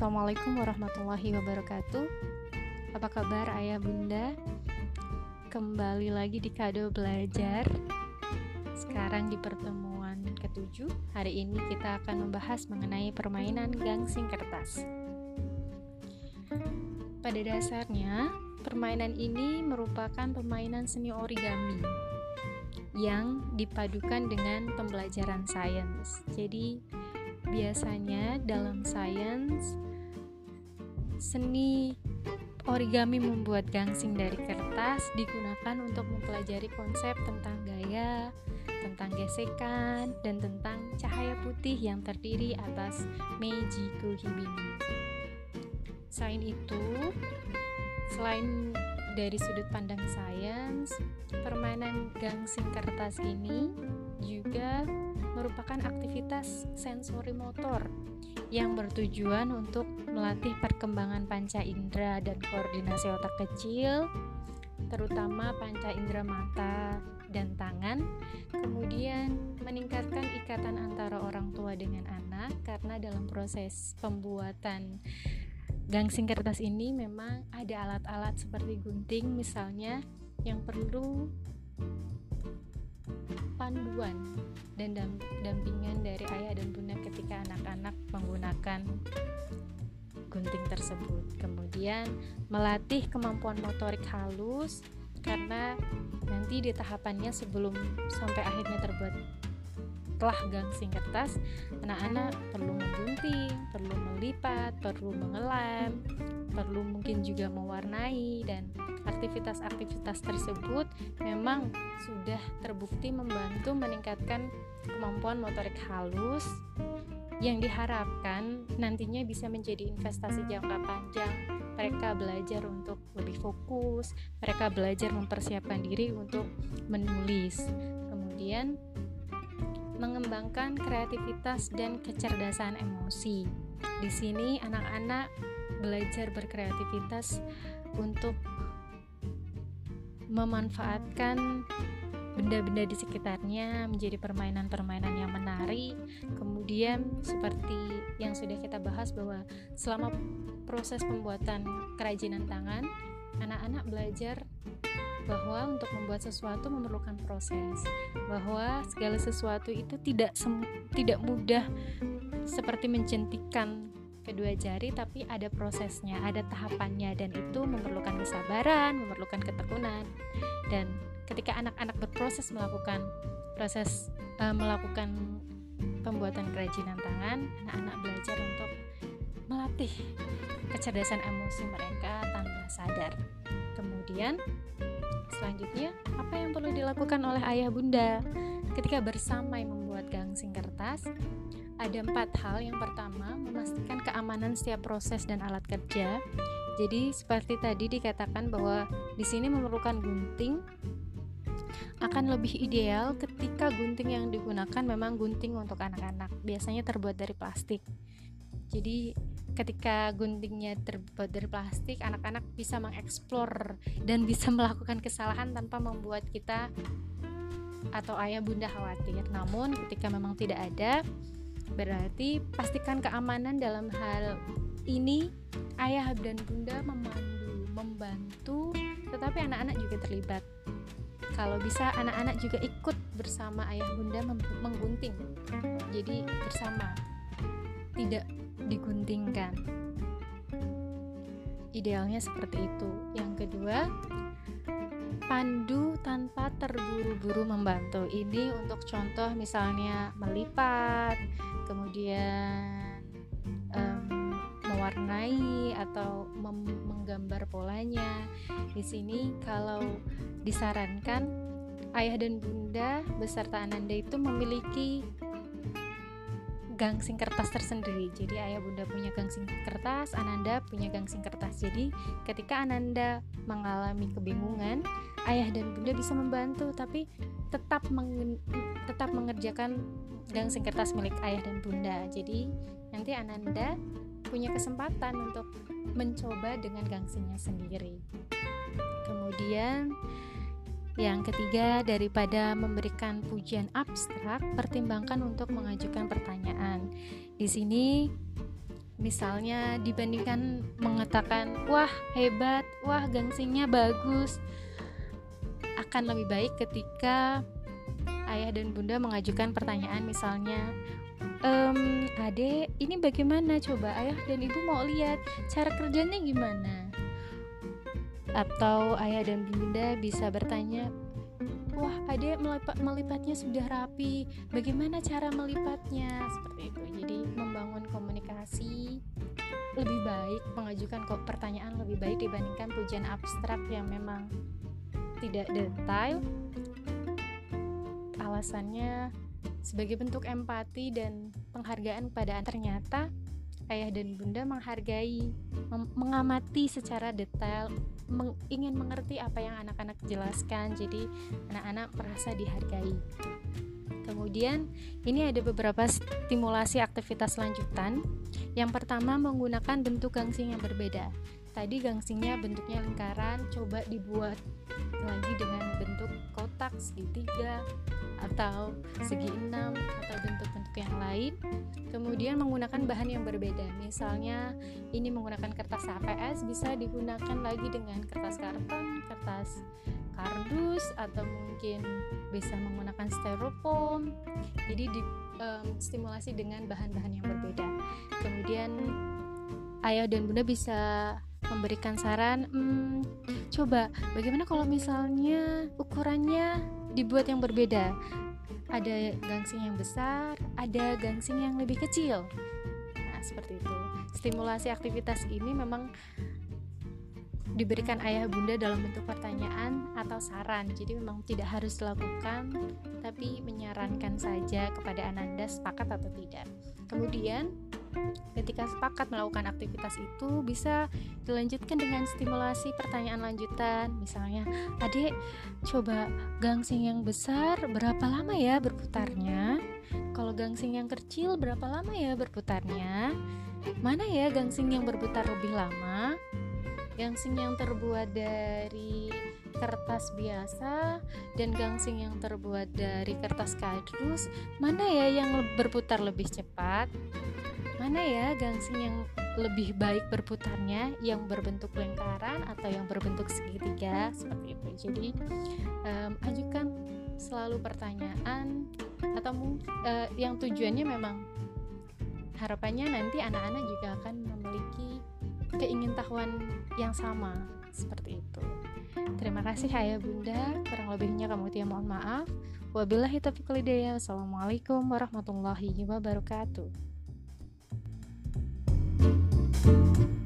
Assalamualaikum warahmatullahi wabarakatuh Apa kabar ayah bunda? Kembali lagi di kado belajar Sekarang di pertemuan ketujuh Hari ini kita akan membahas mengenai permainan gangsing kertas Pada dasarnya, permainan ini merupakan permainan seni origami yang dipadukan dengan pembelajaran sains. Jadi, biasanya dalam sains seni origami membuat gangsing dari kertas digunakan untuk mempelajari konsep tentang gaya, tentang gesekan, dan tentang cahaya putih yang terdiri atas Meiji Kuhibini. Selain itu, selain dari sudut pandang sains, permainan gangsing kertas ini juga merupakan aktivitas sensori motor yang bertujuan untuk melatih perkembangan panca indera dan koordinasi otak kecil, terutama panca indera mata dan tangan, kemudian meningkatkan ikatan antara orang tua dengan anak karena dalam proses pembuatan gangsing kertas ini memang ada alat-alat seperti gunting misalnya yang perlu panduan dan dampingan dari ayah dan bunda ketika anak-anak menggunakan gunting tersebut. Kemudian melatih kemampuan motorik halus karena nanti di tahapannya sebelum sampai akhirnya terbuat telah gangsing kertas, anak-anak perlu menggunting, perlu melipat, perlu mengelem, perlu mungkin juga mewarnai dan aktivitas-aktivitas tersebut memang sudah terbukti membantu meningkatkan kemampuan motorik halus yang diharapkan nantinya bisa menjadi investasi jangka panjang. Mereka belajar untuk lebih fokus, mereka belajar mempersiapkan diri untuk menulis. Kemudian mengembangkan kreativitas dan kecerdasan emosi. Di sini anak-anak belajar berkreativitas untuk memanfaatkan benda-benda di sekitarnya menjadi permainan-permainan yang menarik. Kemudian seperti yang sudah kita bahas bahwa selama proses pembuatan kerajinan tangan, anak-anak belajar bahwa untuk membuat sesuatu memerlukan proses, bahwa segala sesuatu itu tidak tidak mudah seperti mencintikan kedua jari tapi ada prosesnya, ada tahapannya dan itu memerlukan kesabaran, memerlukan ketekunan. Dan ketika anak-anak berproses melakukan proses uh, melakukan pembuatan kerajinan tangan, anak-anak belajar untuk melatih kecerdasan emosi mereka tanpa sadar. Kemudian selanjutnya, apa yang perlu dilakukan oleh ayah bunda ketika bersama membuat gangsing kertas? Ada empat hal. Yang pertama, memastikan keamanan setiap proses dan alat kerja. Jadi seperti tadi dikatakan bahwa di sini memerlukan gunting akan lebih ideal ketika gunting yang digunakan memang gunting untuk anak-anak. Biasanya terbuat dari plastik. Jadi ketika guntingnya terbuat dari plastik, anak-anak bisa mengeksplor dan bisa melakukan kesalahan tanpa membuat kita atau ayah bunda khawatir. Namun ketika memang tidak ada, Berarti pastikan keamanan dalam hal ini ayah dan bunda memandu, membantu, tetapi anak-anak juga terlibat. Kalau bisa anak-anak juga ikut bersama ayah bunda menggunting. Jadi bersama, tidak diguntingkan. Idealnya seperti itu. Yang kedua, pandu tanpa terburu-buru membantu. Ini untuk contoh misalnya melipat, kemudian um, mewarnai atau menggambar polanya. Di sini kalau disarankan ayah dan bunda beserta ananda itu memiliki gangsing kertas tersendiri. Jadi ayah bunda punya gangsing kertas, Ananda punya gangsing kertas. Jadi ketika Ananda mengalami kebingungan, ayah dan bunda bisa membantu, tapi tetap tetap mengerjakan gangsing kertas milik ayah dan bunda. Jadi nanti Ananda punya kesempatan untuk mencoba dengan gangsingnya sendiri. Kemudian yang ketiga, daripada memberikan pujian abstrak, pertimbangkan untuk mengajukan pertanyaan. Di sini misalnya dibandingkan mengatakan wah hebat wah gangsingnya bagus akan lebih baik ketika ayah dan bunda mengajukan pertanyaan misalnya ehm, adek ini bagaimana coba? Ayah dan ibu mau lihat cara kerjanya gimana? Atau ayah dan bunda bisa bertanya wah adek melipat melipatnya sudah rapi. Bagaimana cara melipatnya? Seperti itu. Jadi membangun komunikasi lebih baik mengajukan kok pertanyaan lebih baik dibandingkan pujian abstrak yang memang tidak detail alasannya sebagai bentuk empati dan penghargaan pada ternyata ayah dan bunda menghargai, mengamati secara detail, meng ingin mengerti apa yang anak-anak jelaskan. Jadi anak-anak merasa dihargai. Kemudian ini ada beberapa stimulasi aktivitas lanjutan. Yang pertama menggunakan bentuk gangsing yang berbeda. Tadi gangsingnya bentuknya lingkaran, coba dibuat lagi dengan bentuk kotak segitiga atau segi enam atau bentuk-bentuk yang lain. Kemudian menggunakan bahan yang berbeda. Misalnya ini menggunakan kertas HPS bisa digunakan lagi dengan kertas karton kertas kardus atau mungkin bisa menggunakan styrofoam. Jadi di um, stimulasi dengan bahan-bahan yang berbeda. Kemudian ayah dan bunda bisa memberikan saran hmm, coba bagaimana kalau misalnya ukurannya dibuat yang berbeda? Ada gangsing yang besar ada gangsing yang lebih kecil. Nah seperti itu. Stimulasi aktivitas ini memang diberikan ayah bunda dalam bentuk pertanyaan atau saran. Jadi memang tidak harus dilakukan tapi menyarankan saja kepada ananda sepakat atau tidak. Kemudian ketika sepakat melakukan aktivitas itu bisa dilanjutkan dengan stimulasi pertanyaan lanjutan. Misalnya adik coba gangsing yang besar berapa lama ya berputarnya? Kalau gangsing yang kecil berapa lama ya berputarnya? Mana ya gangsing yang berputar lebih lama? Gangsing yang terbuat dari kertas biasa dan gangsing yang terbuat dari kertas kardus mana ya yang berputar lebih cepat? Mana ya gangsing yang lebih baik berputarnya yang berbentuk lingkaran atau yang berbentuk segitiga seperti itu jadi um, ajukan selalu pertanyaan atau uh, yang tujuannya memang harapannya nanti anak-anak juga akan memiliki keingintahuan yang sama seperti itu. Terima kasih ayah bunda, kurang lebihnya kamu tiap mohon maaf. Wabillahi taufiq Assalamualaikum warahmatullahi wabarakatuh. you